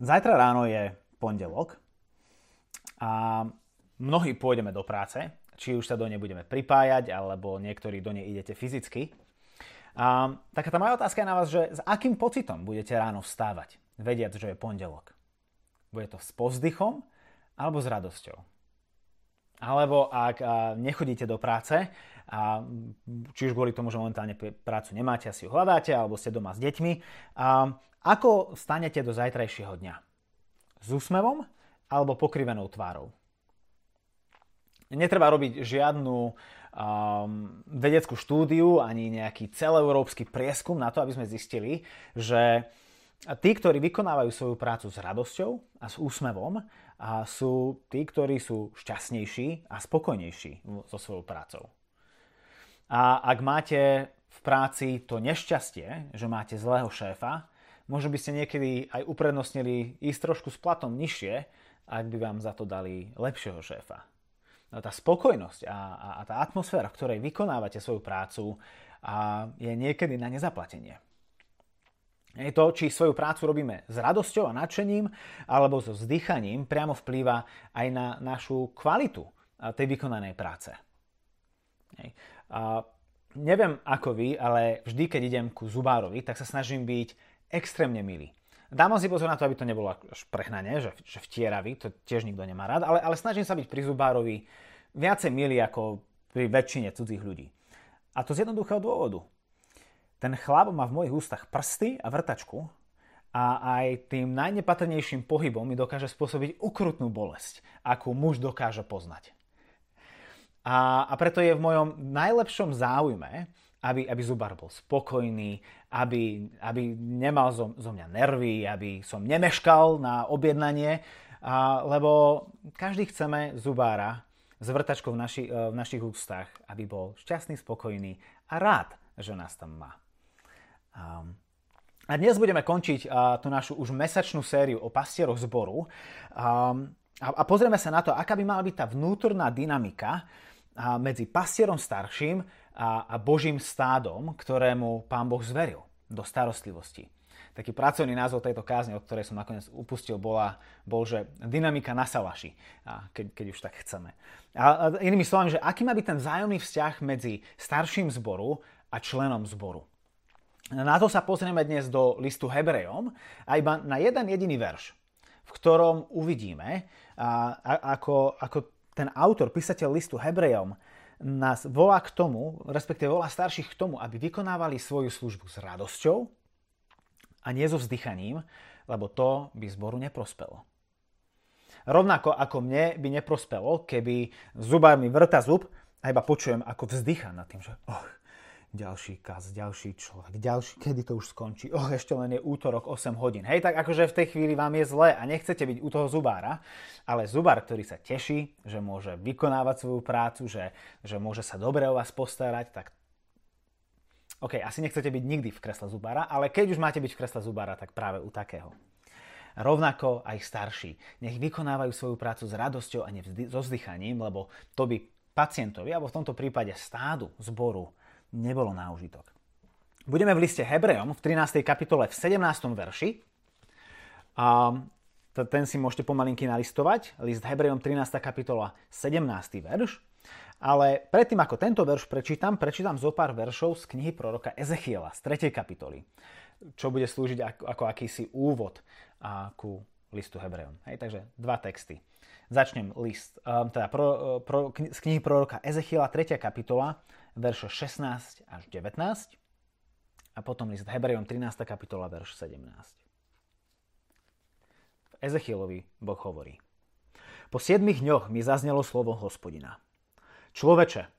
Zajtra ráno je pondelok a mnohí pôjdeme do práce, či už sa do nej budeme pripájať, alebo niektorí do nej idete fyzicky. A taká tá moja otázka je na vás, že s akým pocitom budete ráno vstávať, vediac, že je pondelok? Bude to s povzdychom alebo s radosťou? Alebo ak nechodíte do práce, a či už kvôli tomu, že momentálne prácu nemáte, asi ju hľadáte, alebo ste doma s deťmi, a ako stanete do zajtrajšieho dňa? S úsmevom alebo pokrivenou tvárou? Netreba robiť žiadnu um, vedeckú štúdiu ani nejaký celoeurópsky prieskum na to, aby sme zistili, že tí, ktorí vykonávajú svoju prácu s radosťou a s úsmevom, a sú tí, ktorí sú šťastnejší a spokojnejší so svojou prácou. A ak máte v práci to nešťastie, že máte zlého šéfa, Možno by ste niekedy aj uprednostnili ísť trošku s platom nižšie, ak by vám za to dali lepšieho šéfa. No, tá spokojnosť a, a, a tá atmosféra, v ktorej vykonávate svoju prácu, a je niekedy na nezaplatenie. Je to, či svoju prácu robíme s radosťou a nadšením alebo so vzdychaním, priamo vplýva aj na našu kvalitu tej vykonanej práce. A neviem ako vy, ale vždy, keď idem ku zubárovi, tak sa snažím byť extrémne milý. Dávam si pozor na to, aby to nebolo až prehnanie, že, že vtieravý, to tiež nikto nemá rád, ale, ale snažím sa byť pri zubárovi viacej milý ako pri väčšine cudzích ľudí. A to z jednoduchého dôvodu. Ten chlap má v mojich ústach prsty a vrtačku a aj tým najnepatrnejším pohybom mi dokáže spôsobiť ukrutnú bolesť, akú muž dokáže poznať. A, a preto je v mojom najlepšom záujme, aby, aby zubar bol spokojný, aby, aby nemal zo, zo mňa nervy, aby som nemeškal na objednanie, a, lebo každý chceme zubára s vrtačkou v, naši, e, v našich ústach, aby bol šťastný, spokojný a rád, že nás tam má. A, dnes budeme končiť tú našu už mesačnú sériu o pastieroch zboru a, pozrieme sa na to, aká by mala byť tá vnútorná dynamika medzi pastierom starším a, Božím stádom, ktorému Pán Boh zveril do starostlivosti. Taký pracovný názov tejto kázne, od ktorej som nakoniec upustil, bola, bol, že dynamika na salaši, keď, keď už tak chceme. A inými slovami, že aký má byť ten vzájomný vzťah medzi starším zboru a členom zboru. Na to sa pozrieme dnes do listu Hebrejom a iba na jeden jediný verš, v ktorom uvidíme, a, a, ako, ako ten autor, písateľ listu Hebrejom, nás volá k tomu, respektíve volá starších k tomu, aby vykonávali svoju službu s radosťou a nie so vzdychaním, lebo to by zboru neprospelo. Rovnako ako mne by neprospelo, keby zubár mi vrta zub a iba počujem, ako vzdychá nad tým, že oh, ďalší kaz, ďalší človek, ďalší, kedy to už skončí, oh, ešte len je útorok 8 hodín. Hej, tak akože v tej chvíli vám je zle a nechcete byť u toho zubára, ale zubár, ktorý sa teší, že môže vykonávať svoju prácu, že, že môže sa dobre o vás postarať, tak OK, asi nechcete byť nikdy v kresle zubára, ale keď už máte byť v kresle zubára, tak práve u takého. Rovnako aj starší. Nech vykonávajú svoju prácu s radosťou a nevzdy- so vzdychaním, lebo to by pacientovi, alebo v tomto prípade stádu, zboru, nebolo na užitok. Budeme v liste Hebrejom v 13. kapitole v 17. verši. A ten si môžete pomalinky nalistovať. List Hebrejom 13. kapitola 17. verš. Ale predtým, ako tento verš prečítam, prečítam zo pár veršov z knihy proroka Ezechiela z 3. kapitoly, čo bude slúžiť ako, ako akýsi úvod a, ku listu Hebrejom. Hej, takže dva texty. Začnem list, um, teda pro, pro, z knihy proroka Ezechiela 3. kapitola verše 16 až 19 a potom list Hebrejom 13. kapitola, verš 17. V Ezechielovi Boh hovorí. Po siedmých dňoch mi zaznelo slovo hospodina. Človeče,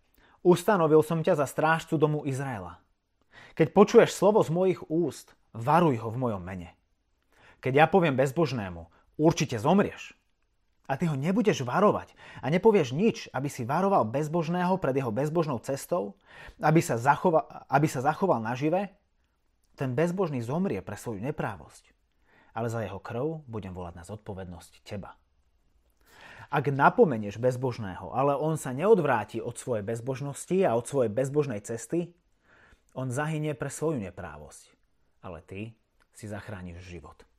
ustanovil som ťa za strážcu domu Izraela. Keď počuješ slovo z mojich úst, varuj ho v mojom mene. Keď ja poviem bezbožnému, určite zomrieš, a ty ho nebudeš varovať a nepovieš nič, aby si varoval bezbožného pred jeho bezbožnou cestou, aby sa zachoval, aby sa zachoval nažive, ten bezbožný zomrie pre svoju neprávosť. Ale za jeho krv budem volať na zodpovednosť teba. Ak napomenieš bezbožného, ale on sa neodvráti od svojej bezbožnosti a od svojej bezbožnej cesty, on zahynie pre svoju neprávosť. Ale ty si zachrániš život.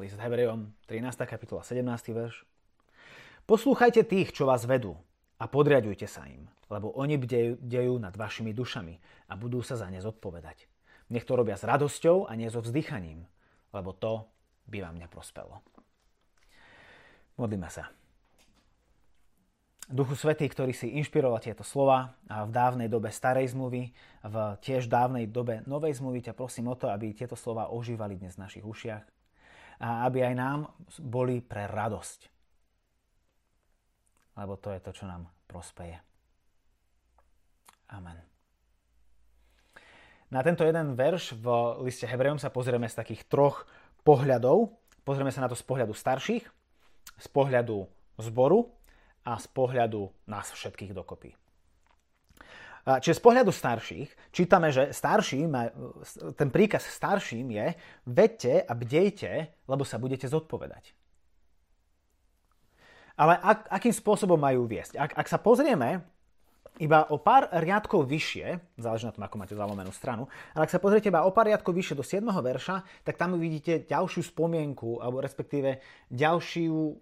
List Hebrejom, 13. kapitola, 17. verš. Poslúchajte tých, čo vás vedú a podriadujte sa im, lebo oni bdejú nad vašimi dušami a budú sa za ne zodpovedať. Nech to robia s radosťou a nie so vzdychaním, lebo to by vám neprospelo. Modlíme sa. Duchu Svetý, ktorý si inšpiroval tieto slova v dávnej dobe starej zmluvy, v tiež dávnej dobe novej zmluvy, ťa prosím o to, aby tieto slova ožívali dnes v našich ušiach a aby aj nám boli pre radosť. Lebo to je to, čo nám prospeje. Amen. Na tento jeden verš v liste Hebrejom sa pozrieme z takých troch pohľadov. Pozrieme sa na to z pohľadu starších, z pohľadu zboru a z pohľadu nás všetkých dokopy. Čiže z pohľadu starších čítame, že starší, ten príkaz starším je vedte a bdejte, lebo sa budete zodpovedať. Ale ak, akým spôsobom majú viesť? Ak, ak sa pozrieme iba o pár riadkov vyššie, záleží na tom, ako máte zalomenú stranu, ale ak sa pozriete iba o pár riadkov vyššie do 7. verša, tak tam vidíte ďalšiu spomienku, alebo respektíve ďalšiu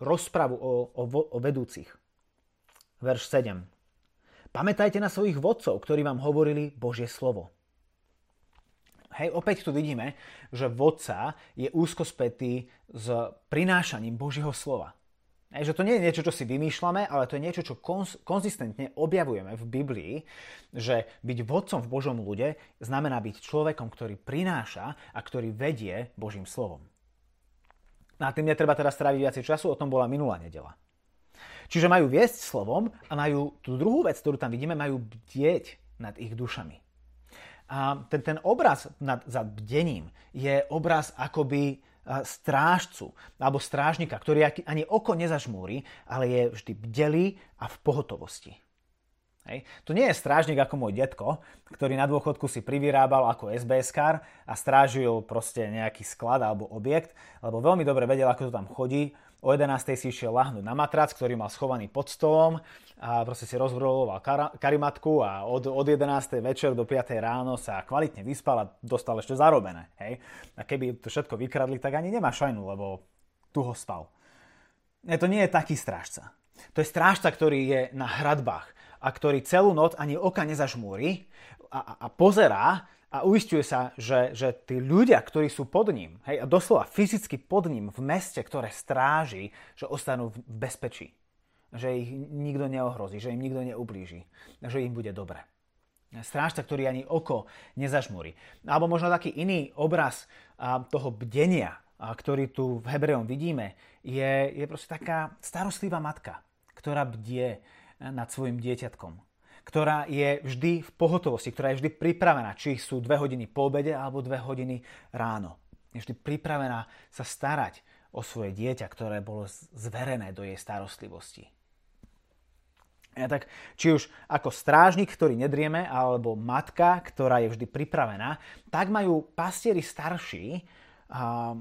rozpravu o, o, o vedúcich. Verš 7. Pamätajte na svojich vodcov, ktorí vám hovorili Božie slovo. Hej, opäť tu vidíme, že vodca je úzko spätý s prinášaním Božieho slova. Hej, že to nie je niečo, čo si vymýšľame, ale to je niečo, čo konz- konzistentne objavujeme v Biblii, že byť vodcom v Božom ľude znamená byť človekom, ktorý prináša a ktorý vedie Božím slovom. Na tým netreba teraz stráviť viacej času, o tom bola minulá nedela. Čiže majú viesť slovom a majú tú druhú vec, ktorú tam vidíme, majú bdieť nad ich dušami. A ten, ten obraz nad, za bdením je obraz akoby strážcu alebo strážnika, ktorý ani oko nezažmúri, ale je vždy bdelý a v pohotovosti. Hej. To nie je strážnik ako môj detko, ktorý na dôchodku si privyrábal ako SBS-kár a strážil proste nejaký sklad alebo objekt, lebo veľmi dobre vedel, ako to tam chodí, O 11. si išiel lahnúť na matrac, ktorý mal schovaný pod stolom a proste si rozvroloval kar- karimatku a od, od 11. večer do 5. ráno sa kvalitne vyspal a dostal ešte zarobené. Hej? A keby to všetko vykradli, tak ani nemá šajnu, lebo tu ho spal. Ne, to nie je taký strážca. To je strážca, ktorý je na hradbách a ktorý celú noc ani oka nezažmúri a, a, a pozerá a uistuje sa, že, že tí ľudia, ktorí sú pod ním, hej, a doslova fyzicky pod ním v meste, ktoré stráži, že ostanú v bezpečí. Že ich nikto neohrozí, že im nikto neublíži, že im bude dobre. Strážca, ktorý ani oko nezažmúri. Alebo možno taký iný obraz toho bdenia, ktorý tu v Hebrejom vidíme, je, je proste taká starostlivá matka, ktorá bdie nad svojim dieťatkom ktorá je vždy v pohotovosti, ktorá je vždy pripravená, či sú dve hodiny po obede alebo dve hodiny ráno. Je vždy pripravená sa starať o svoje dieťa, ktoré bolo zverené do jej starostlivosti. Ja, tak, či už ako strážnik, ktorý nedrieme, alebo matka, ktorá je vždy pripravená, tak majú pastieri starší a,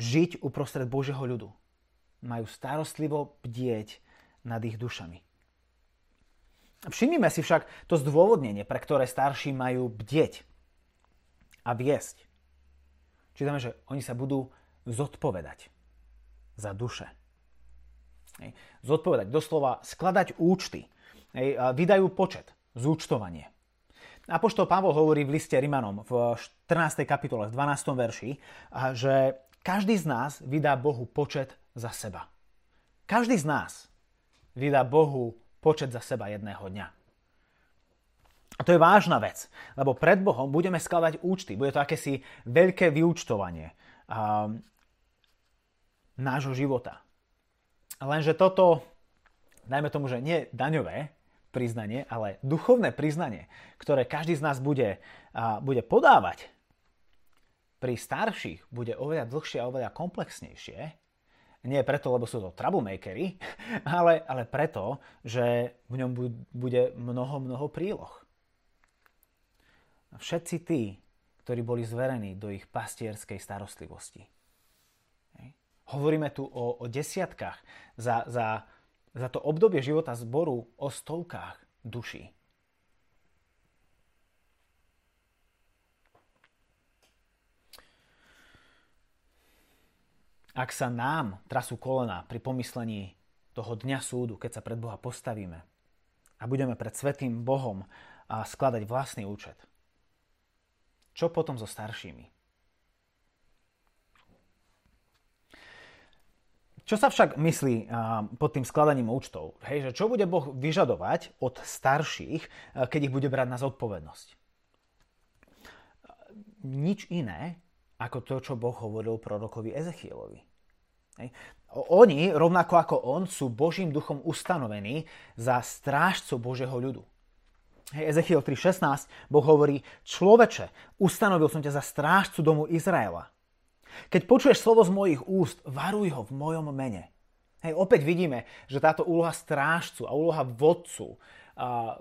žiť uprostred Božieho ľudu. Majú starostlivo bdieť nad ich dušami. Všimnime si však to zdôvodnenie, pre ktoré starší majú bdieť a viesť. Čítame, že oni sa budú zodpovedať za duše. Hej. Zodpovedať, doslova skladať účty. Hej. Vydajú počet, zúčtovanie. Apoštol Pavol hovorí v liste Rimanom v 14. kapitole, v 12. verši, že každý z nás vydá Bohu počet za seba. Každý z nás vydá Bohu počet za seba jedného dňa. A to je vážna vec, lebo pred Bohom budeme skladať účty. Bude to akési veľké vyúčtovanie um, nášho života. Lenže toto, dajme tomu, že nie daňové priznanie, ale duchovné priznanie, ktoré každý z nás bude, uh, bude podávať, pri starších bude oveľa dlhšie a oveľa komplexnejšie, nie preto, lebo sú to troublemakery, ale, ale preto, že v ňom bude mnoho, mnoho príloh. Všetci tí, ktorí boli zverení do ich pastierskej starostlivosti. Hovoríme tu o, o desiatkách za, za, za to obdobie života zboru o stovkách duší. Ak sa nám trasú kolena pri pomyslení toho dňa súdu, keď sa pred Boha postavíme a budeme pred svetým Bohom skladať vlastný účet, čo potom so staršími? Čo sa však myslí pod tým skladaním účtov? Hej, že čo bude Boh vyžadovať od starších, keď ich bude brať na zodpovednosť? Nič iné, ako to, čo Boh hovoril prorokovi Ezechielovi. Oni, rovnako ako on, sú Božím duchom ustanovení za strážcov Božieho ľudu. Hej, Ezechiel 3.16, Boh hovorí, človeče, ustanovil som ťa za strážcu domu Izraela. Keď počuješ slovo z mojich úst, varuj ho v mojom mene. Hej, opäť vidíme, že táto úloha strážcu a úloha vodcu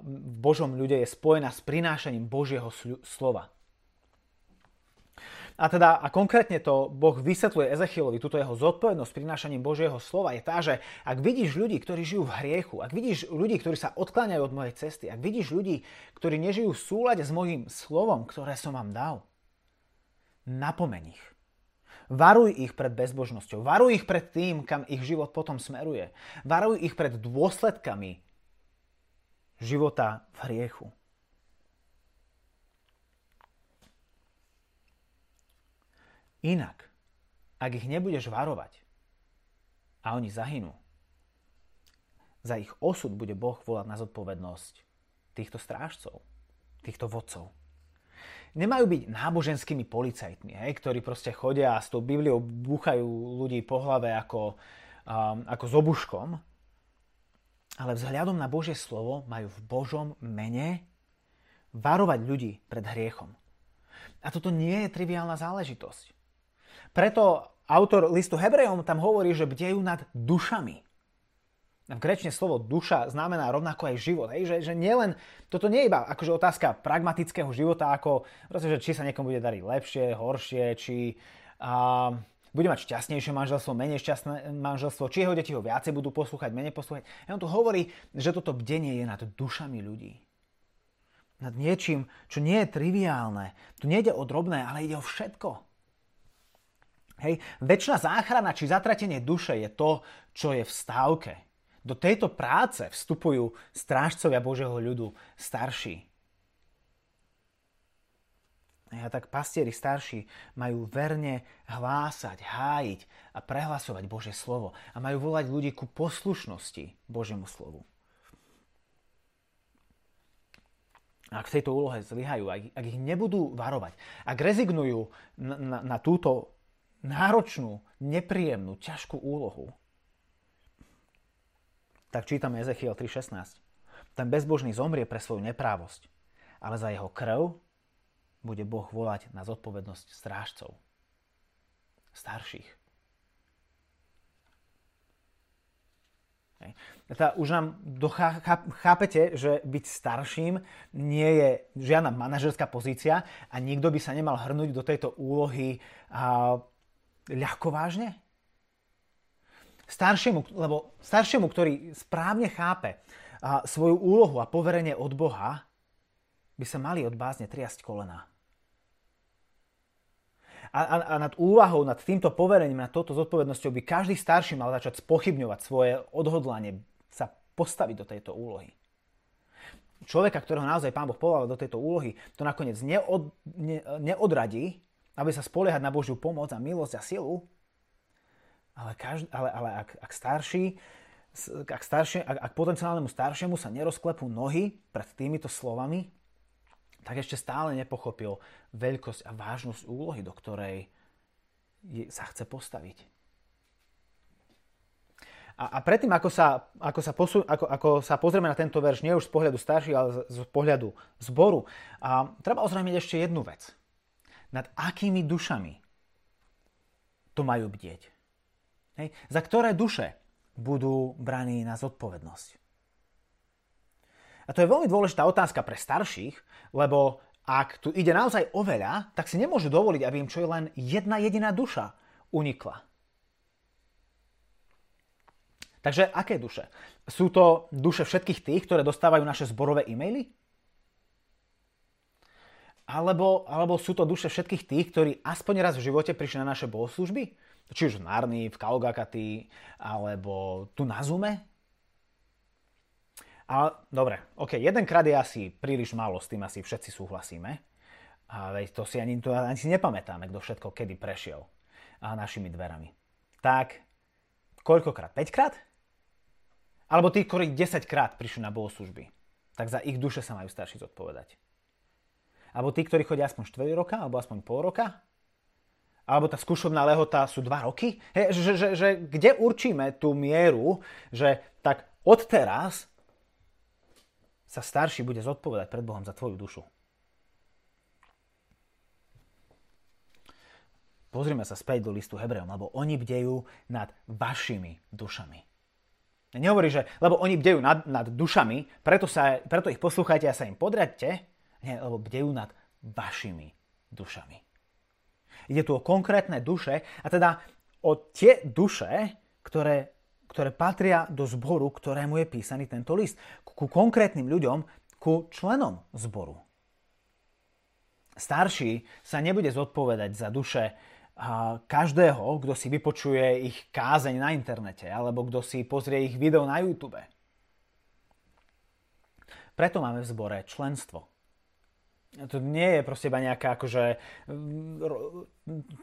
v Božom ľude je spojená s prinášaním Božieho slova. A teda, a konkrétne to Boh vysvetľuje Ezechielovi, túto jeho zodpovednosť prinášaním Božieho slova je tá, že ak vidíš ľudí, ktorí žijú v hriechu, ak vidíš ľudí, ktorí sa odkláňajú od mojej cesty, ak vidíš ľudí, ktorí nežijú v súlade s mojím slovom, ktoré som vám dal, napomeň ich. Varuj ich pred bezbožnosťou. Varuj ich pred tým, kam ich život potom smeruje. Varuj ich pred dôsledkami života v hriechu. Inak, ak ich nebudeš varovať a oni zahynú, za ich osud bude Boh volať na zodpovednosť týchto strážcov, týchto vodcov nemajú byť náboženskými policajtmi, hej, ktorí proste chodia a s tou Bibliou búchajú ľudí po hlave ako, um, ako s obuškom, ale vzhľadom na Božie slovo majú v Božom mene varovať ľudí pred hriechom. A toto nie je triviálna záležitosť. Preto autor listu Hebrejom tam hovorí, že bdejú nad dušami v grečne slovo duša znamená rovnako aj život. Hej? Že, že nielen, toto nie je iba akože otázka pragmatického života, ako proste, že či sa niekomu bude dariť lepšie, horšie, či a, bude mať šťastnejšie manželstvo, menej šťastné manželstvo, či jeho deti ho viacej budú poslúchať, menej poslúchať. A on tu hovorí, že toto bdenie je nad dušami ľudí. Nad niečím, čo nie je triviálne. Tu nejde o drobné, ale ide o všetko. Hej, väčšina záchrana či zatratenie duše je to, čo je v stávke. Do tejto práce vstupujú strážcovia Božieho ľudu, starší. A tak pastieri starší majú verne hlásať, hájiť a prehlasovať Božie slovo a majú volať ľudí ku poslušnosti Božiemu slovu. Ak v tejto úlohe zlyhajú, ak, ak ich nebudú varovať, ak rezignujú na, na, na túto náročnú, nepríjemnú, ťažkú úlohu, tak čítame Ezechiel 3.16. Ten bezbožný zomrie pre svoju neprávosť, ale za jeho krv bude Boh volať na zodpovednosť strážcov, starších. Teda už nám dochá, chápete, že byť starším nie je žiadna manažerská pozícia a nikto by sa nemal hrnúť do tejto úlohy a, ľahko vážne? Staršiemu, lebo staršiemu, ktorý správne chápe a svoju úlohu a poverenie od Boha, by sa mali od bázne triasť kolena. A, a, a nad úvahou, nad týmto poverením, nad touto zodpovednosťou by každý starší mal začať spochybňovať svoje odhodlanie sa postaviť do tejto úlohy. Človeka, ktorého naozaj Pán Boh povolal do tejto úlohy, to nakoniec neod, ne, neodradí, aby sa spoliehať na Božiu pomoc a milosť a silu, ale, každý, ale, ale ak, ak starší, ak, staršie, ak, ak potenciálnemu staršiemu sa nerozklepú nohy pred týmito slovami, tak ešte stále nepochopil veľkosť a vážnosť úlohy, do ktorej sa chce postaviť. A, a predtým, ako sa, ako, sa posu, ako, ako sa pozrieme na tento verš, nie už z pohľadu starších, ale z, z pohľadu zboru, a treba ozrejmiť ešte jednu vec. Nad akými dušami to majú bdieť. Hej? Za ktoré duše budú braní na zodpovednosť? A to je veľmi dôležitá otázka pre starších, lebo ak tu ide naozaj o veľa, tak si nemôžu dovoliť, aby im čo je len jedna jediná duša unikla. Takže aké duše? Sú to duše všetkých tých, ktoré dostávajú naše zborové e-maily? Alebo, alebo sú to duše všetkých tých, ktorí aspoň raz v živote prišli na naše bohoslužby? Či už v Narni, v Kaugakati, alebo tu na Zume? A, dobre, ok, jedenkrát je asi príliš málo, s tým asi všetci súhlasíme. A veď to si ani, to ani si nepamätáme, kto všetko kedy prešiel a našimi dverami. Tak, koľkokrát? 5 krát? Alebo tí, ktorí 10 krát prišli na bohoslužby, tak za ich duše sa majú starší zodpovedať. Alebo tí, ktorí chodia aspoň 4 roka, alebo aspoň pol roka, alebo tá skúšobná lehota sú 2 roky. He, že, že, že kde určíme tú mieru, že tak odteraz sa starší bude zodpovedať pred Bohom za tvoju dušu. Pozrime sa späť do listu Hebrejom, lebo oni bdejú nad vašimi dušami. Nehovorí, že lebo oni bdejú nad, nad dušami, preto, sa, preto ich poslúchajte a sa im podradte. Nie, lebo bdejú nad vašimi dušami. Ide tu o konkrétne duše, a teda o tie duše, ktoré, ktoré patria do zboru, ktorému je písaný tento list. Ku konkrétnym ľuďom, ku členom zboru. Starší sa nebude zodpovedať za duše každého, kto si vypočuje ich kázeň na internete alebo kto si pozrie ich video na YouTube. Preto máme v zbore členstvo. To nie je proste iba nejaká akože...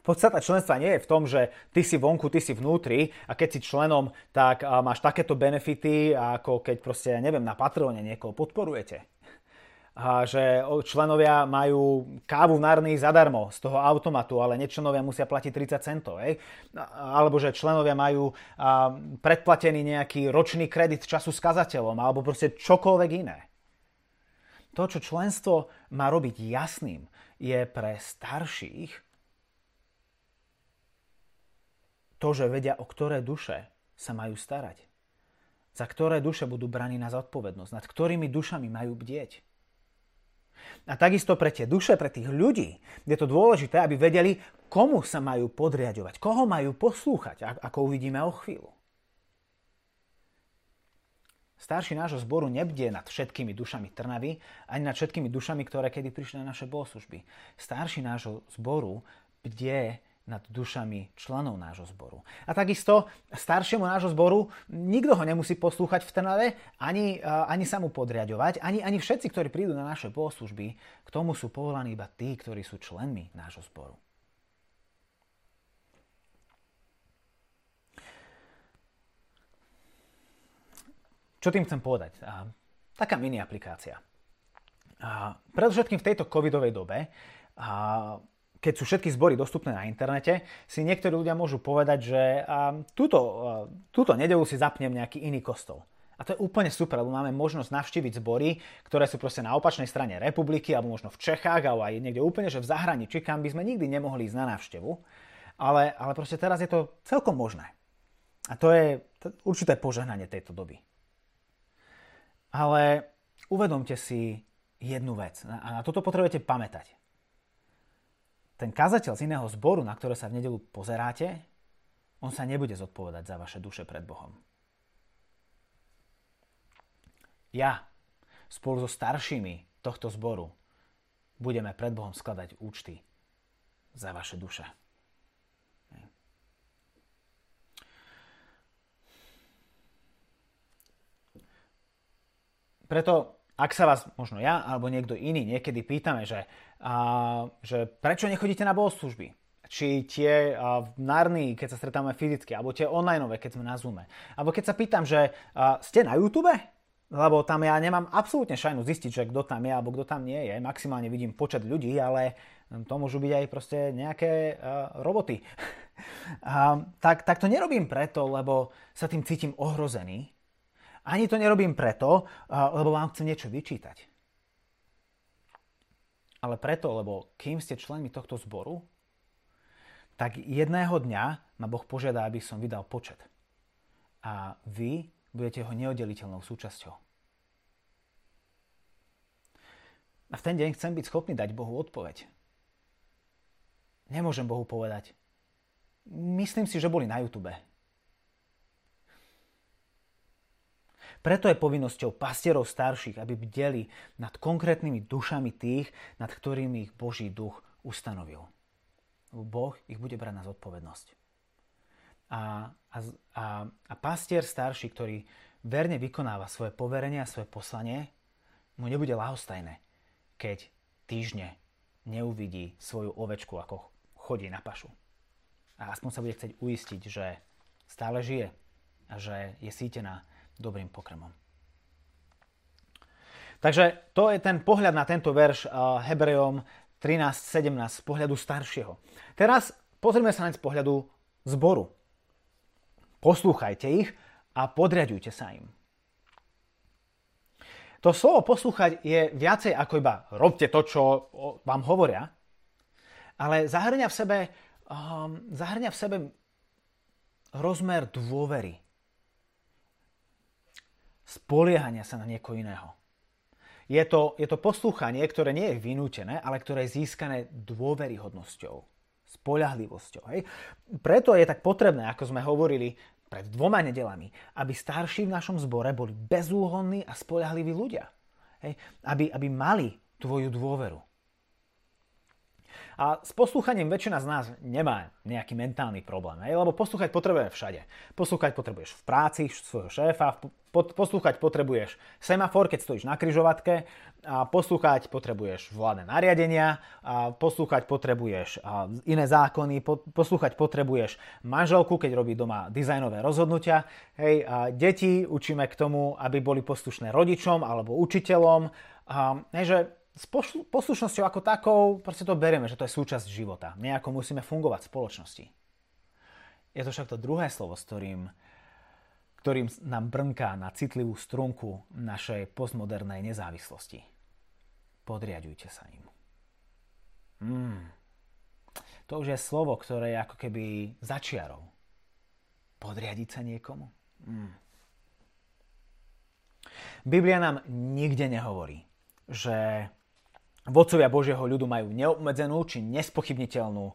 Podstata členstva nie je v tom, že ty si vonku, ty si vnútri a keď si členom, tak máš takéto benefity, ako keď proste, neviem, na Patreone niekoho podporujete a že členovia majú kávu v Narni zadarmo z toho automatu, ale nečlenovia musia platiť 30 centov. Hej? Alebo že členovia majú predplatený nejaký ročný kredit času s kazateľom, alebo proste čokoľvek iné. To, čo členstvo má robiť jasným, je pre starších to, že vedia, o ktoré duše sa majú starať. Za ktoré duše budú braní na zodpovednosť, nad ktorými dušami majú bdieť. A takisto pre tie duše, pre tých ľudí je to dôležité, aby vedeli, komu sa majú podriadovať, koho majú poslúchať, ako uvidíme o chvíľu. Starší nášho zboru nebdie nad všetkými dušami Trnavy, ani nad všetkými dušami, ktoré kedy prišli na naše bohoslužby. Starší nášho zboru bdie nad dušami členov nášho zboru. A takisto staršiemu nášho zboru nikto ho nemusí poslúchať v Trnave, ani, ani sa mu podriadovať, ani, ani všetci, ktorí prídu na naše bohoslužby, k tomu sú povolaní iba tí, ktorí sú členmi nášho zboru. Čo tým chcem povedať? taká mini aplikácia. A predovšetkým v tejto covidovej dobe a keď sú všetky zbory dostupné na internete, si niektorí ľudia môžu povedať, že a, túto, a, túto nedelu si zapnem nejaký iný kostol. A to je úplne super, lebo máme možnosť navštíviť zbory, ktoré sú proste na opačnej strane republiky, alebo možno v Čechách, alebo aj niekde úplne, že v zahraničí, kam by sme nikdy nemohli ísť na návštevu. Ale, ale proste teraz je to celkom možné. A to je určité požehnanie tejto doby. Ale uvedomte si jednu vec. A na toto potrebujete pamätať ten kazateľ z iného zboru, na ktoré sa v nedelu pozeráte, on sa nebude zodpovedať za vaše duše pred Bohom. Ja spolu so staršími tohto zboru budeme pred Bohom skladať účty za vaše duše. Preto ak sa vás možno ja alebo niekto iný niekedy pýtame, že, a, že prečo nechodíte na bohoslužby, či tie a, v Narni, keď sa stretáme fyzicky, alebo tie online, keď sme na Zoome. Alebo keď sa pýtam, že a, ste na YouTube? Lebo tam ja nemám absolútne šajnu zistiť, že kto tam je alebo kto tam nie je. Maximálne vidím počet ľudí, ale to môžu byť aj proste nejaké uh, roboty. uh, tak, tak to nerobím preto, lebo sa tým cítim ohrozený, ani to nerobím preto, lebo vám chcem niečo vyčítať. Ale preto, lebo kým ste členmi tohto zboru, tak jedného dňa ma Boh požiada, aby som vydal počet. A vy budete jeho neoddeliteľnou súčasťou. A v ten deň chcem byť schopný dať Bohu odpoveď. Nemôžem Bohu povedať. Myslím si, že boli na YouTube. Preto je povinnosťou pastierov starších, aby bdeli nad konkrétnymi dušami tých, nad ktorými ich Boží duch ustanovil. Boh ich bude brať na zodpovednosť. A, a, a, a pastier starší, ktorý verne vykonáva svoje poverenie a svoje poslanie, mu nebude lahostajné, keď týždne neuvidí svoju ovečku, ako chodí na pašu. A aspoň sa bude chcieť uistiť, že stále žije a že je sítená dobrým pokrmom. Takže to je ten pohľad na tento verš Hebrejom 13.17 z pohľadu staršieho. Teraz pozrieme sa na z pohľadu zboru. Poslúchajte ich a podriadujte sa im. To slovo poslúchať je viacej ako iba robte to, čo vám hovoria, ale zahrňa v sebe, um, zahrňa v sebe rozmer dôvery. Spoliehania sa na niekoho iného. Je to, je to poslúchanie, ktoré nie je vynútené, ale ktoré je získané dôveryhodnosťou, spoľahlivosťou. Hej? Preto je tak potrebné, ako sme hovorili pred dvoma nedelami, aby starší v našom zbore boli bezúhonní a spoľahliví ľudia. Hej? Aby, aby mali tvoju dôveru. A s poslúchaním väčšina z nás nemá nejaký mentálny problém, hej? lebo poslúchať potrebujeme všade. Poslúchať potrebuješ v práci svojho šéfa, poslúchať potrebuješ semafor, keď stojíš na kryžovatke, a poslúchať potrebuješ vládne nariadenia, a poslúchať potrebuješ iné zákony, poslúchať potrebuješ manželku, keď robí doma dizajnové rozhodnutia. Hej, a deti učíme k tomu, aby boli poslušné rodičom alebo učiteľom. A, hej, že s poslušnosťou ako takou proste to berieme, že to je súčasť života. Nejako musíme fungovať v spoločnosti. Je to však to druhé slovo, s ktorým, ktorým nám brnká na citlivú strunku našej postmodernej nezávislosti. Podriadujte sa im. Mm. To už je slovo, ktoré je ako keby začiarou. Podriadiť sa niekomu? Mm. Biblia nám nikde nehovorí, že vodcovia Božieho ľudu majú neobmedzenú či nespochybniteľnú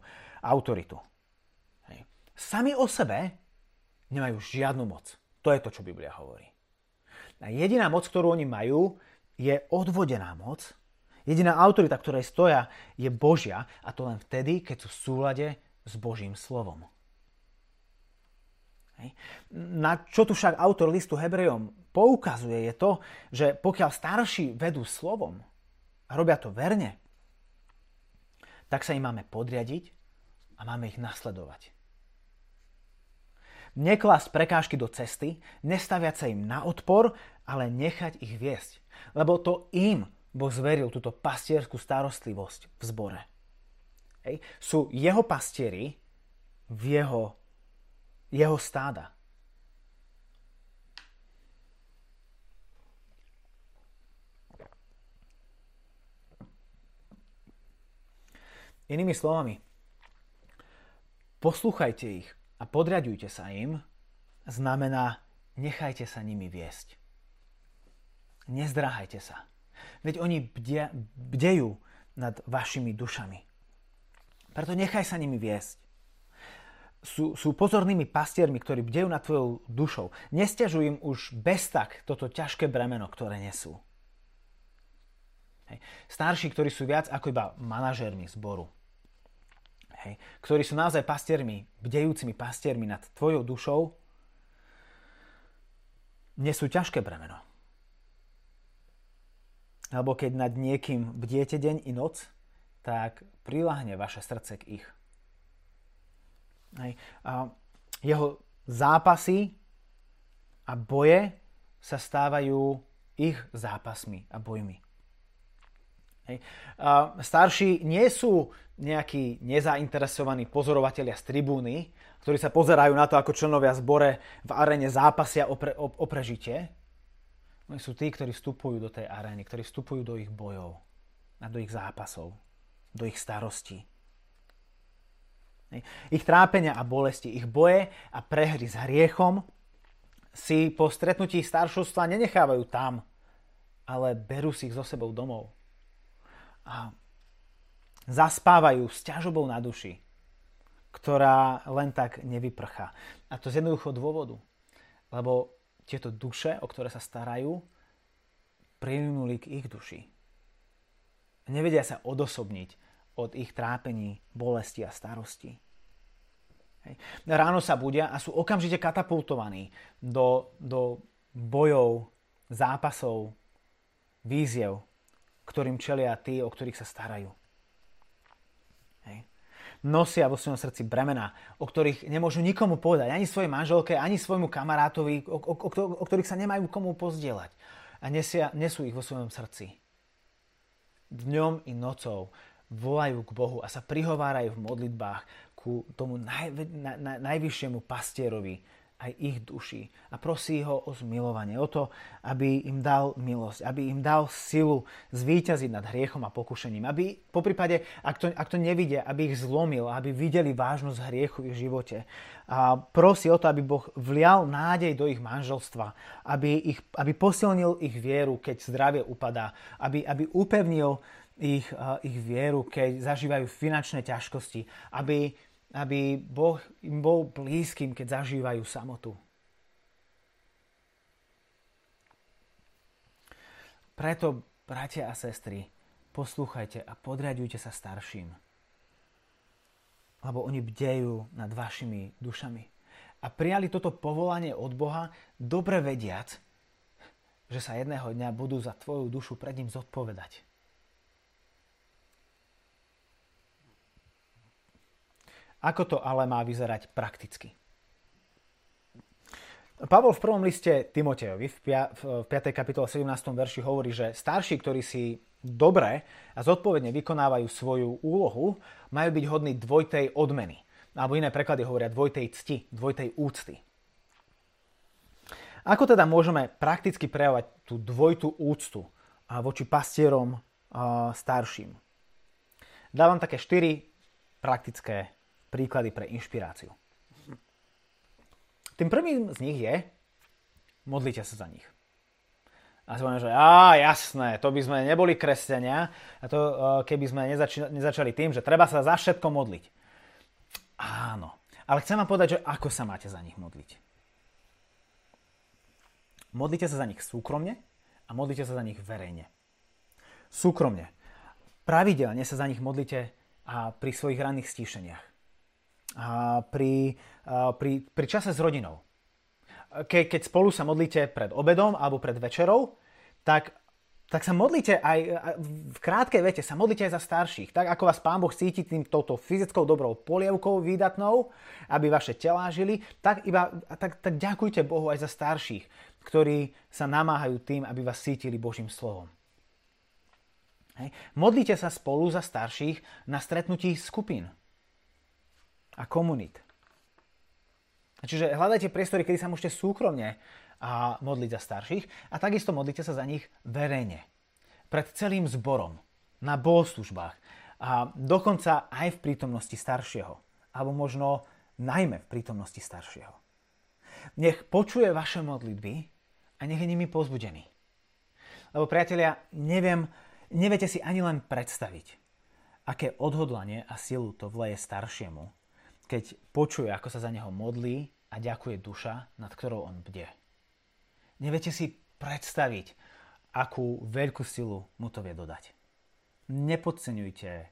autoritu. Sami o sebe nemajú žiadnu moc. To je to, čo Biblia hovorí. A jediná moc, ktorú oni majú, je odvodená moc. Jediná autorita, ktorej stoja, je Božia a to len vtedy, keď sú v súlade s Božím slovom. Na čo tu však autor listu Hebrejom poukazuje je to, že pokiaľ starší vedú slovom, a robia to verne, tak sa im máme podriadiť a máme ich nasledovať. Neklas prekážky do cesty, nestaviať sa im na odpor, ale nechať ich viesť. Lebo to im Boh zveril túto pastierskú starostlivosť v zbore. Hej. Sú jeho pastieri v jeho, jeho stáda. Inými slovami, poslúchajte ich a podriadujte sa im, znamená nechajte sa nimi viesť. Nezdráhajte sa. Veď oni bdia, bdejú nad vašimi dušami. Preto nechaj sa nimi viesť. Sú, sú pozornými pastiermi, ktorí bdejú nad tvojou dušou. Nestiažuj im už bez tak toto ťažké bremeno, ktoré nesú. Hej. Starší, ktorí sú viac ako iba manažérmi zboru, hej, ktorí sú naozaj pastiermi, bdejúcimi pastiermi nad tvojou dušou, nesú ťažké bremeno. Alebo keď nad niekým bdiete deň i noc, tak prilahne vaše srdce k ich. Hej. A jeho zápasy a boje sa stávajú ich zápasmi a bojmi. Hej. Starší nie sú nejakí nezainteresovaní pozorovatelia z tribúny, ktorí sa pozerajú na to, ako členovia zbore v aréne zápasia o, pre, o, o prežitie. Oni sú tí, ktorí vstupujú do tej arény, ktorí vstupujú do ich bojov, a do ich zápasov, do ich starostí. Ich trápenia a bolesti, ich boje a prehry s hriechom si po stretnutí staršovstva nenechávajú tam, ale berú si ich so sebou domov zaspávajú s ťažobou na duši, ktorá len tak nevyprchá. A to z jednoduchého dôvodu. Lebo tieto duše, o ktoré sa starajú, prilinuli k ich duši. Nevedia sa odosobniť od ich trápení, bolesti a starosti. Hej. Ráno sa budia a sú okamžite katapultovaní do, do bojov, zápasov, víziev, ktorým čelia tí, o ktorých sa starajú. Hej. Nosia vo svojom srdci bremena, o ktorých nemôžu nikomu povedať, ani svojej manželke, ani svojmu kamarátovi, o, o, o, o ktorých sa nemajú komu pozdieľať. A nesia, nesú ich vo svojom srdci. Dňom i nocou volajú k Bohu a sa prihovárajú v modlitbách ku tomu naj, na, na, najvyššiemu pastierovi aj ich duši a prosí ho o zmilovanie, o to, aby im dal milosť, aby im dal silu zvíťaziť nad hriechom a pokušením, aby po prípade, ak to, ak to nevidia, aby ich zlomil, aby videli vážnosť hriechu v ich živote. A prosí o to, aby Boh vlial nádej do ich manželstva, aby, ich, aby posilnil ich vieru, keď zdravie upadá, aby, aby upevnil ich, ich vieru, keď zažívajú finančné ťažkosti, aby, aby Boh im bol blízkym, keď zažívajú samotu. Preto, bratia a sestry, poslúchajte a podriadujte sa starším. Lebo oni bdejú nad vašimi dušami. A prijali toto povolanie od Boha, dobre vediac, že sa jedného dňa budú za tvoju dušu pred ním zodpovedať. Ako to ale má vyzerať prakticky? Pavol v prvom liste Timotejovi v 5. kapitole 17. verši hovorí, že starší, ktorí si dobre a zodpovedne vykonávajú svoju úlohu, majú byť hodní dvojtej odmeny. Alebo iné preklady hovoria dvojtej cti, dvojtej úcty. Ako teda môžeme prakticky prejavovať tú dvojitú úctu voči pastierom starším? Dávam také štyri praktické príklady pre inšpiráciu. Tým prvým z nich je, modlite sa za nich. A si poviem, že á, jasné, to by sme neboli kresťania, a to e, keby sme nezačali, nezačali tým, že treba sa za všetko modliť. Áno, ale chcem vám povedať, že ako sa máte za nich modliť. Modlite sa za nich súkromne a modlite sa za nich verejne. Súkromne. Pravidelne sa za nich modlite a pri svojich ranných stíšeniach pri, pri, pri čase s rodinou. Ke, keď spolu sa modlíte pred obedom alebo pred večerou, tak, tak sa modlíte aj v krátkej vete, sa modlíte aj za starších. Tak ako vás Pán Boh cíti tým touto fyzickou dobrou polievkou výdatnou, aby vaše telá žili, tak, iba, tak, tak ďakujte Bohu aj za starších, ktorí sa namáhajú tým, aby vás cítili Božím slovom. Hej. Modlite sa spolu za starších na stretnutí skupín a komunít. Čiže hľadajte priestory, kedy sa môžete súkromne a modliť za starších a takisto modlite sa za nich verejne. Pred celým zborom, na bohoslužbách a dokonca aj v prítomnosti staršieho. Alebo možno najmä v prítomnosti staršieho. Nech počuje vaše modlitby a nech je nimi pozbudený. Lebo priatelia, neviem, neviete si ani len predstaviť, aké odhodlanie a silu to vleje staršiemu, keď počuje, ako sa za neho modlí a ďakuje duša, nad ktorou on bde. Neviete si predstaviť, akú veľkú silu mu to vie dodať. Nepodceňujte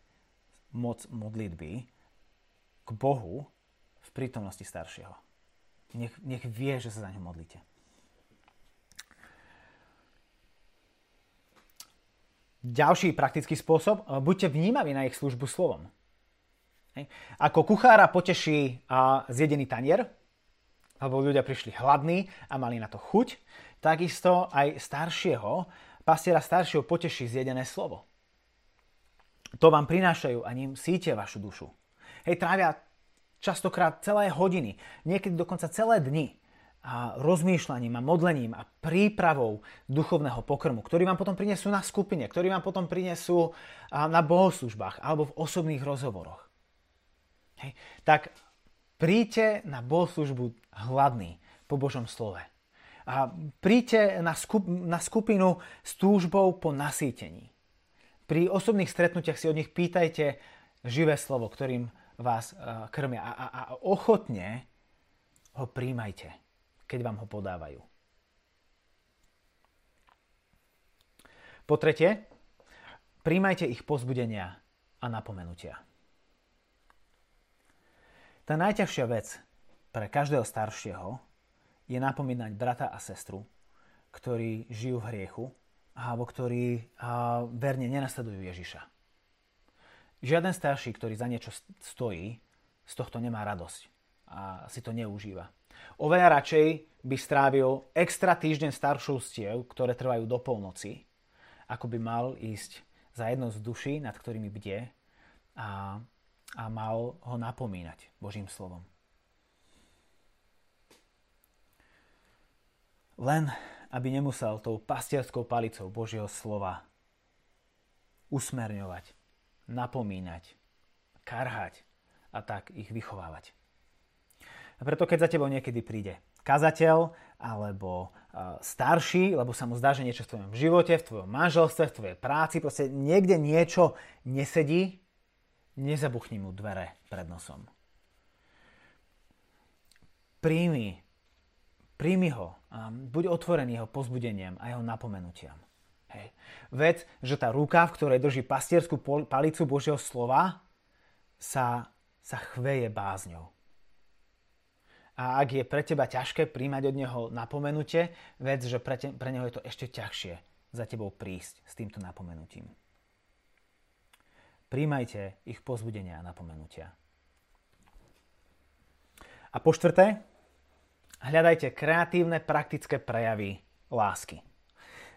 moc modlitby k Bohu v prítomnosti staršieho. Nech, nech vie, že sa za ňo modlíte. Ďalší praktický spôsob, buďte vnímaví na ich službu slovom. Ako kuchára poteší zjedený tanier, alebo ľudia prišli hladní a mali na to chuť, takisto aj staršieho, pastiera staršieho poteší zjedené slovo. To vám prinášajú a ním síte vašu dušu. Hej, trávia častokrát celé hodiny, niekedy dokonca celé dni a rozmýšľaním a modlením a prípravou duchovného pokrmu, ktorý vám potom prinesú na skupine, ktorý vám potom prinesú na bohoslužbách alebo v osobných rozhovoroch. Hej. Tak príďte na bohoslužbu hladný po Božom slove. A príďte na, skup, na skupinu s túžbou po nasýtení. Pri osobných stretnutiach si od nich pýtajte živé slovo, ktorým vás uh, krmia a, a, a ochotne ho príjmajte, keď vám ho podávajú. Po tretie, príjmajte ich pozbudenia a napomenutia. Tá najťažšia vec pre každého staršieho je napomínať brata a sestru, ktorí žijú v hriechu alebo ktorí a, verne nenasledujú Ježiša. Žiaden starší, ktorý za niečo stojí, z tohto nemá radosť a si to neužíva. Oveľa radšej by strávil extra týždeň staršovstiev, ktoré trvajú do polnoci, ako by mal ísť za jednou z duší, nad ktorými bdie a, a mal ho napomínať Božím slovom. Len aby nemusel tou pastierskou palicou Božieho slova usmerňovať, napomínať, karhať a tak ich vychovávať. A preto keď za tebou niekedy príde kazateľ alebo starší, lebo sa mu zdá, že niečo v tvojom živote, v tvojom manželstve, v tvojej práci, proste niekde niečo nesedí, nezabuchni mu dvere pred nosom. Príjmi, príjmi ho, a buď otvorený jeho pozbudeniem a jeho napomenutiam. Hej. Vec, že tá ruka, v ktorej drží pastierskú palicu Božieho slova, sa, sa chveje bázňou a ak je pre teba ťažké príjmať od neho napomenutie, vec, že pre, te, pre neho je to ešte ťažšie za tebou prísť s týmto napomenutím. Príjmajte ich pozbudenia a napomenutia. A po štvrté, hľadajte kreatívne, praktické prejavy lásky.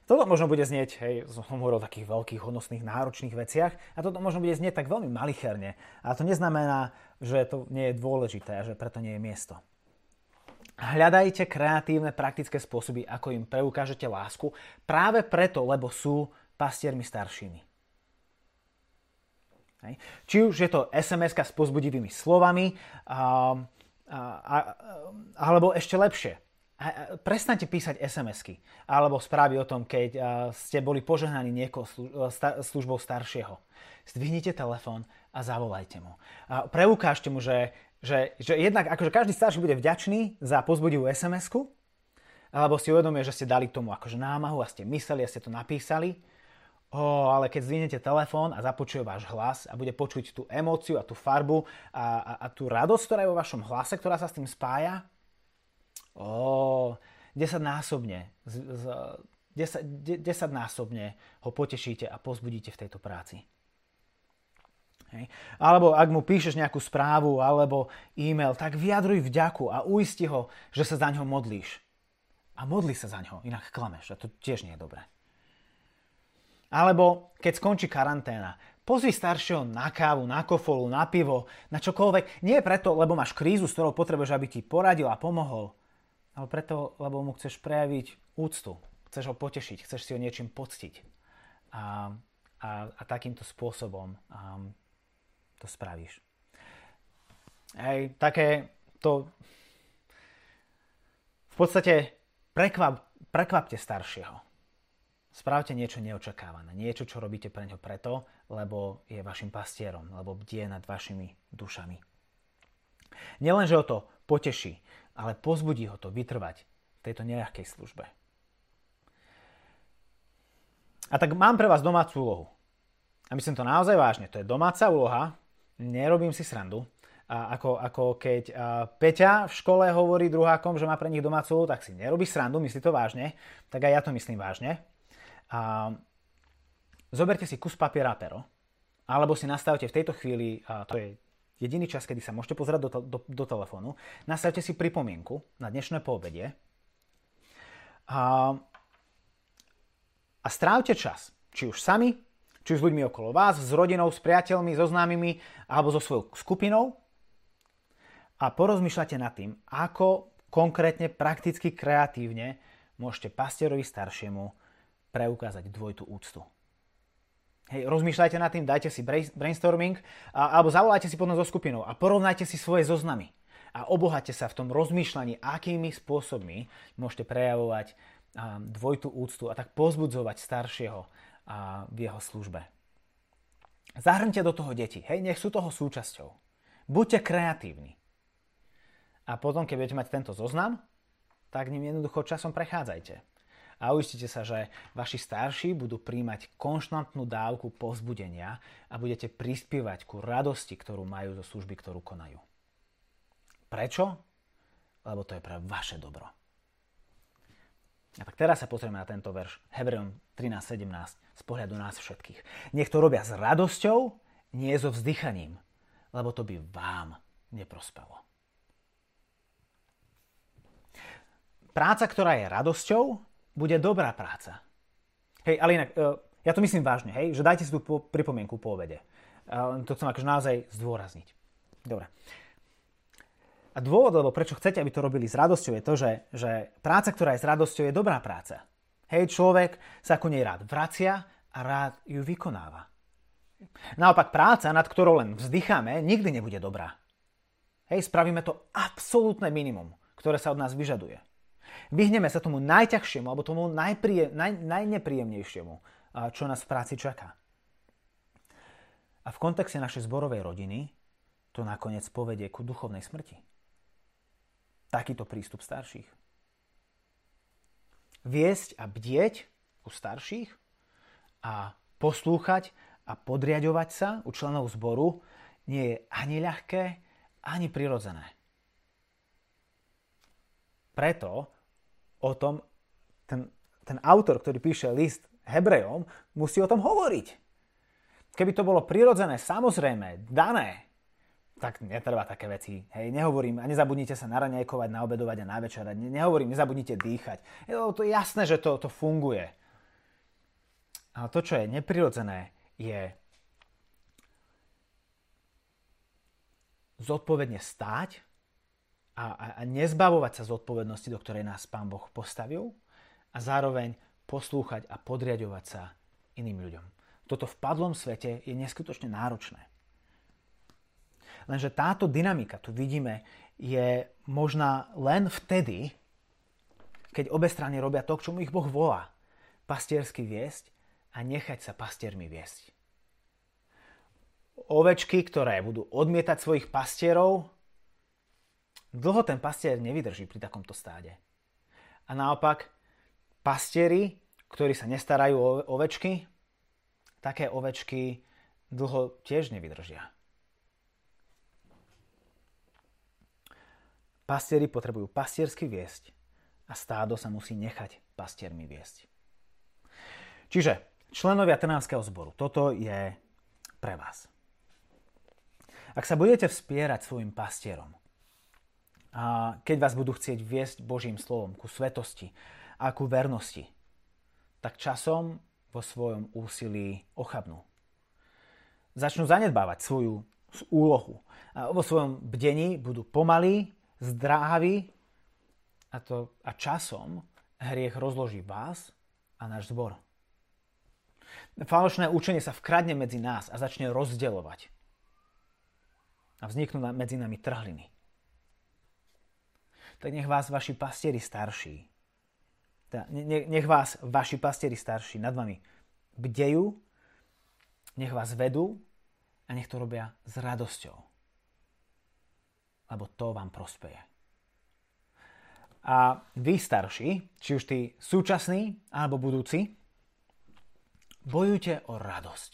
Toto možno bude znieť, hej, som hovoril o takých veľkých, hodnostných, náročných veciach a toto možno bude znieť tak veľmi malicherne. A to neznamená, že to nie je dôležité a že preto nie je miesto. Hľadajte kreatívne, praktické spôsoby, ako im preukážete lásku, práve preto, lebo sú pastiermi staršími. Hej. Či už je to sms s pozbudivými slovami, a, a, a, alebo ešte lepšie. Prestaňte písať SMS-ky alebo správy o tom, keď ste boli požehnaní niekoho službou staršieho. Zdvihnite telefón a zavolajte mu. Preukážte mu, že že, že jednak akože každý starší bude vďačný za pozbudivú SMS-ku, alebo si uvedomuje, že ste dali tomu akože námahu a ste mysleli a ste to napísali. O, ale keď zdvihnete telefón a započuje váš hlas a bude počuť tú emóciu a tú farbu a, a, a tú radosť, ktorá je vo vašom hlase, ktorá sa s tým spája, o, 10 násobne, 10, 10 násobne ho potešíte a pozbudíte v tejto práci. Hej. Alebo ak mu píšeš nejakú správu alebo e-mail, tak vyjadruj vďaku a uisti ho, že sa za ňo modlíš. A modli sa za ňo, inak klameš a to tiež nie je dobré. Alebo keď skončí karanténa, pozvi staršieho na kávu, na kofolu, na pivo, na čokoľvek. Nie preto, lebo máš krízu, s ktorou potrebuješ, aby ti poradil a pomohol, ale preto, lebo mu chceš prejaviť úctu. Chceš ho potešiť, chceš si ho niečím poctiť. A, a, a takýmto spôsobom um, to spravíš. Hej, také to... V podstate prekvap, prekvapte staršieho. Spravte niečo neočakávané. Niečo, čo robíte pre ňo preto, lebo je vašim pastierom, lebo bdie nad vašimi dušami. Nielen, že ho to poteší, ale pozbudí ho to vytrvať v tejto nejakej službe. A tak mám pre vás domácu úlohu. A myslím to naozaj vážne. To je domáca úloha, nerobím si srandu. A ako, ako keď a Peťa v škole hovorí druhákom, že má pre nich domácu tak si nerobí srandu, myslí to vážne, tak aj ja to myslím vážne. A zoberte si kus papiera a pero, alebo si nastavte v tejto chvíli, a to je jediný čas, kedy sa môžete pozerať do, do, do telefónu, nastavte si pripomienku na dnešné poobedie. A, a strávte čas, či už sami, či už s ľuďmi okolo vás, s rodinou, s priateľmi, so známymi alebo so svojou skupinou. A porozmýšľate nad tým, ako konkrétne, prakticky, kreatívne môžete pastierovi staršiemu preukázať dvojitú úctu. Hej, rozmýšľajte nad tým, dajte si brainstorming a, alebo zavolajte si potom so skupinou a porovnajte si svoje zoznamy a obohate sa v tom rozmýšľaní, akými spôsobmi môžete prejavovať dvojitú úctu a tak pozbudzovať staršieho a v jeho službe. Zahrňte do toho deti, hej, nech sú toho súčasťou. Buďte kreatívni. A potom, keď budete mať tento zoznam, tak ním jednoducho časom prechádzajte. A uistite sa, že vaši starší budú príjmať konštantnú dávku povzbudenia a budete prispievať ku radosti, ktorú majú zo služby, ktorú konajú. Prečo? Lebo to je pre vaše dobro. A tak teraz sa pozrieme na tento verš Hebrejom 13.17 z pohľadu nás všetkých. Nech to robia s radosťou, nie so vzdychaním, lebo to by vám neprospelo. Práca, ktorá je radosťou, bude dobrá práca. Hej, ale inak, e, ja to myslím vážne, hej, že dajte si tú pripomienku po obede. E, to chcem akože naozaj zdôrazniť. Dobre. A dôvod, lebo prečo chcete, aby to robili s radosťou, je to, že, že práca, ktorá je s radosťou, je dobrá práca. Hej, človek sa ku nej rád vracia a rád ju vykonáva. Naopak práca, nad ktorou len vzdycháme, nikdy nebude dobrá. Hej, spravíme to absolútne minimum, ktoré sa od nás vyžaduje. Vyhneme sa tomu najťažšiemu alebo tomu najpríje, naj, najnepríjemnejšiemu, čo nás v práci čaká. A v kontexte našej zborovej rodiny to nakoniec povedie ku duchovnej smrti. Takýto prístup starších. Viesť a bdieť u starších a poslúchať a podriadovať sa u členov zboru nie je ani ľahké, ani prirodzené. Preto o tom ten, ten autor, ktorý píše list Hebrejom, musí o tom hovoriť. Keby to bolo prirodzené, samozrejme, dané, tak netreba také veci. Hej, nehovorím, a nezabudnite sa naraňajkovať, naobedovať a navečerať. Ne, nehovorím, nezabudnite dýchať. Je to jasné, že to, to funguje. Ale to, čo je neprirodzené, je zodpovedne stáť a, a, a nezbavovať sa zodpovednosti, do ktorej nás Pán Boh postavil a zároveň poslúchať a podriadovať sa iným ľuďom. Toto v padlom svete je neskutočne náročné. Lenže táto dynamika, tu vidíme, je možná len vtedy, keď obe strany robia to, k čomu ich Boh volá. Pastiersky viesť a nechať sa pastiermi viesť. Ovečky, ktoré budú odmietať svojich pastierov, dlho ten pastier nevydrží pri takomto stáde. A naopak, pastieri, ktorí sa nestarajú o ovečky, také ovečky dlho tiež nevydržia. Pastieri potrebujú pastiersky viesť a stádo sa musí nechať pastiermi viesť. Čiže Členovia Trnavského zboru, toto je pre vás. Ak sa budete vspierať svojim pastierom, keď vás budú chcieť viesť Božím slovom ku svetosti a ku vernosti, tak časom vo svojom úsilí ochabnú. Začnú zanedbávať svoju úlohu. A vo svojom bdení budú pomalí, zdráhaví a, to, a časom hriech rozloží vás a náš zbor. Falošné učenie sa vkradne medzi nás a začne rozdeľovať. A vzniknú medzi nami trhliny. Tak nech vás vaši pastieri starší, teda nech vás vaši pastieri starší nad vami bdejú, nech vás vedú a nech to robia s radosťou. Lebo to vám prospeje. A vy starší, či už tí súčasní alebo budúci, Bojujte o radosť.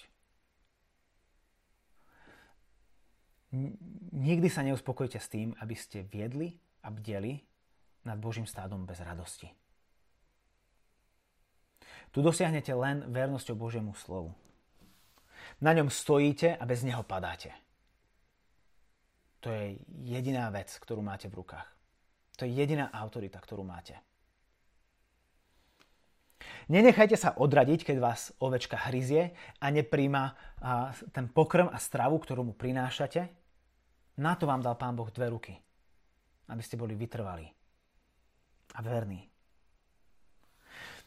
Nikdy sa neuspokojte s tým, aby ste viedli a bdeli nad Božím stádom bez radosti. Tu dosiahnete len vernosťou Božiemu slovu. Na ňom stojíte a bez neho padáte. To je jediná vec, ktorú máte v rukách. To je jediná autorita, ktorú máte. Nenechajte sa odradiť, keď vás ovečka hryzie a nepríjma ten pokrm a stravu, ktorú mu prinášate. Na to vám dal Pán Boh dve ruky, aby ste boli vytrvalí a verní.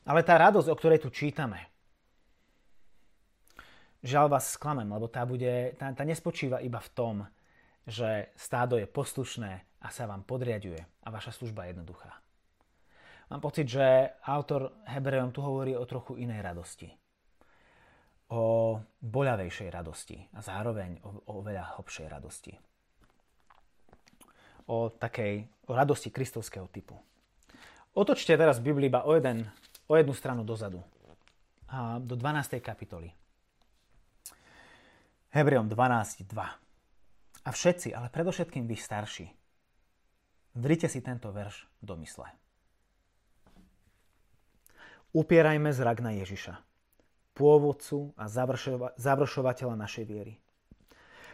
Ale tá radosť, o ktorej tu čítame, žiaľ vás sklamem, lebo tá, bude, tá, tá nespočíva iba v tom, že stádo je poslušné a sa vám podriaduje a vaša služba je jednoduchá. Mám pocit, že autor Hebrejom tu hovorí o trochu inej radosti. O boľavejšej radosti a zároveň o, o veľa hlbšej radosti. O takej o radosti kristovského typu. Otočte teraz v Biblii iba o jeden o jednu stranu dozadu. A do 12. kapitoly. Hebrejom 12.2. A všetci, ale predovšetkým vy starší, vrite si tento verš do mysle. Upierajme zrak na Ježiša, pôvodcu a završova- završovateľa našej viery.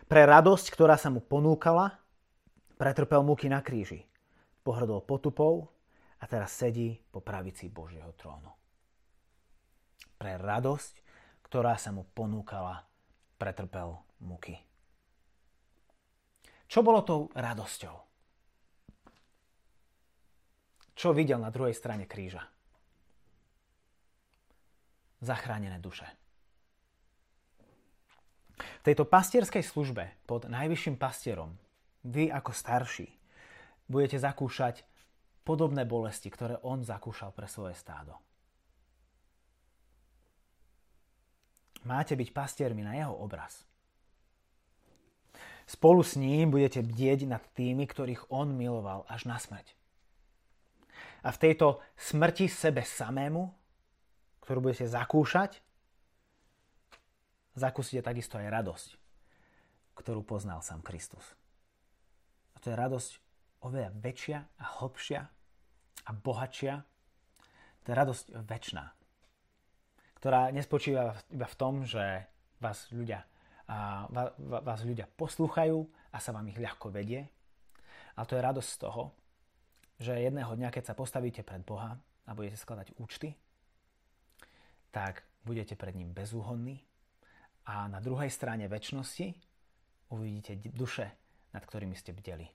Pre radosť, ktorá sa mu ponúkala, pretrpel muky na kríži, pohrdol potupou a teraz sedí po pravici Božieho trónu. Pre radosť, ktorá sa mu ponúkala, pretrpel muky. Čo bolo tou radosťou? Čo videl na druhej strane kríža? Zachránené duše. V tejto pastierskej službe pod najvyšším pastierom vy ako starší budete zakúšať podobné bolesti, ktoré on zakúšal pre svoje stádo. Máte byť pastiermi na jeho obraz. Spolu s ním budete bdieť nad tými, ktorých on miloval až na smrť. A v tejto smrti sebe samému, ktorú budete zakúšať, zakúsite takisto aj radosť, ktorú poznal sám Kristus. To je radosť oveľa väčšia a hlbšia a bohatšia. To je radosť väčšiná, ktorá nespočíva iba v tom, že vás ľudia, a, vás ľudia poslúchajú a sa vám ich ľahko vedie, ale to je radosť z toho, že jedného dňa, keď sa postavíte pred Boha a budete skladať účty, tak budete pred ním bezúhonní a na druhej strane väčšnosti uvidíte duše, nad ktorými ste bdeli.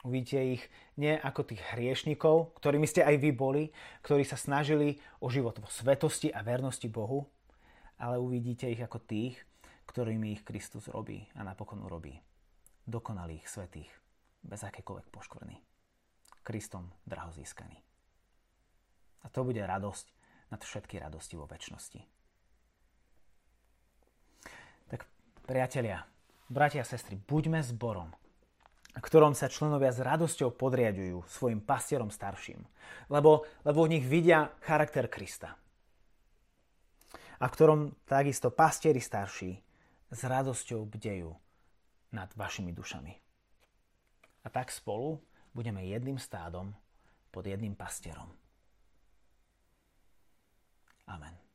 Uvidíte ich nie ako tých hriešnikov, ktorými ste aj vy boli, ktorí sa snažili o život vo svetosti a vernosti Bohu, ale uvidíte ich ako tých, ktorými ich Kristus robí a napokon urobí. Dokonalých, svetých, bez akékoľvek poškvrny. Kristom draho získaný. A to bude radosť nad všetky radosti vo väčšnosti. Tak priatelia, bratia a sestry, buďme zborom, ktorom sa členovia s radosťou podriadujú svojim pastierom starším, lebo, lebo v nich vidia charakter Krista. A v ktorom takisto pastieri starší s radosťou bdejú nad vašimi dušami. A tak spolu budeme jedným stádom pod jedným pastierom. Amen.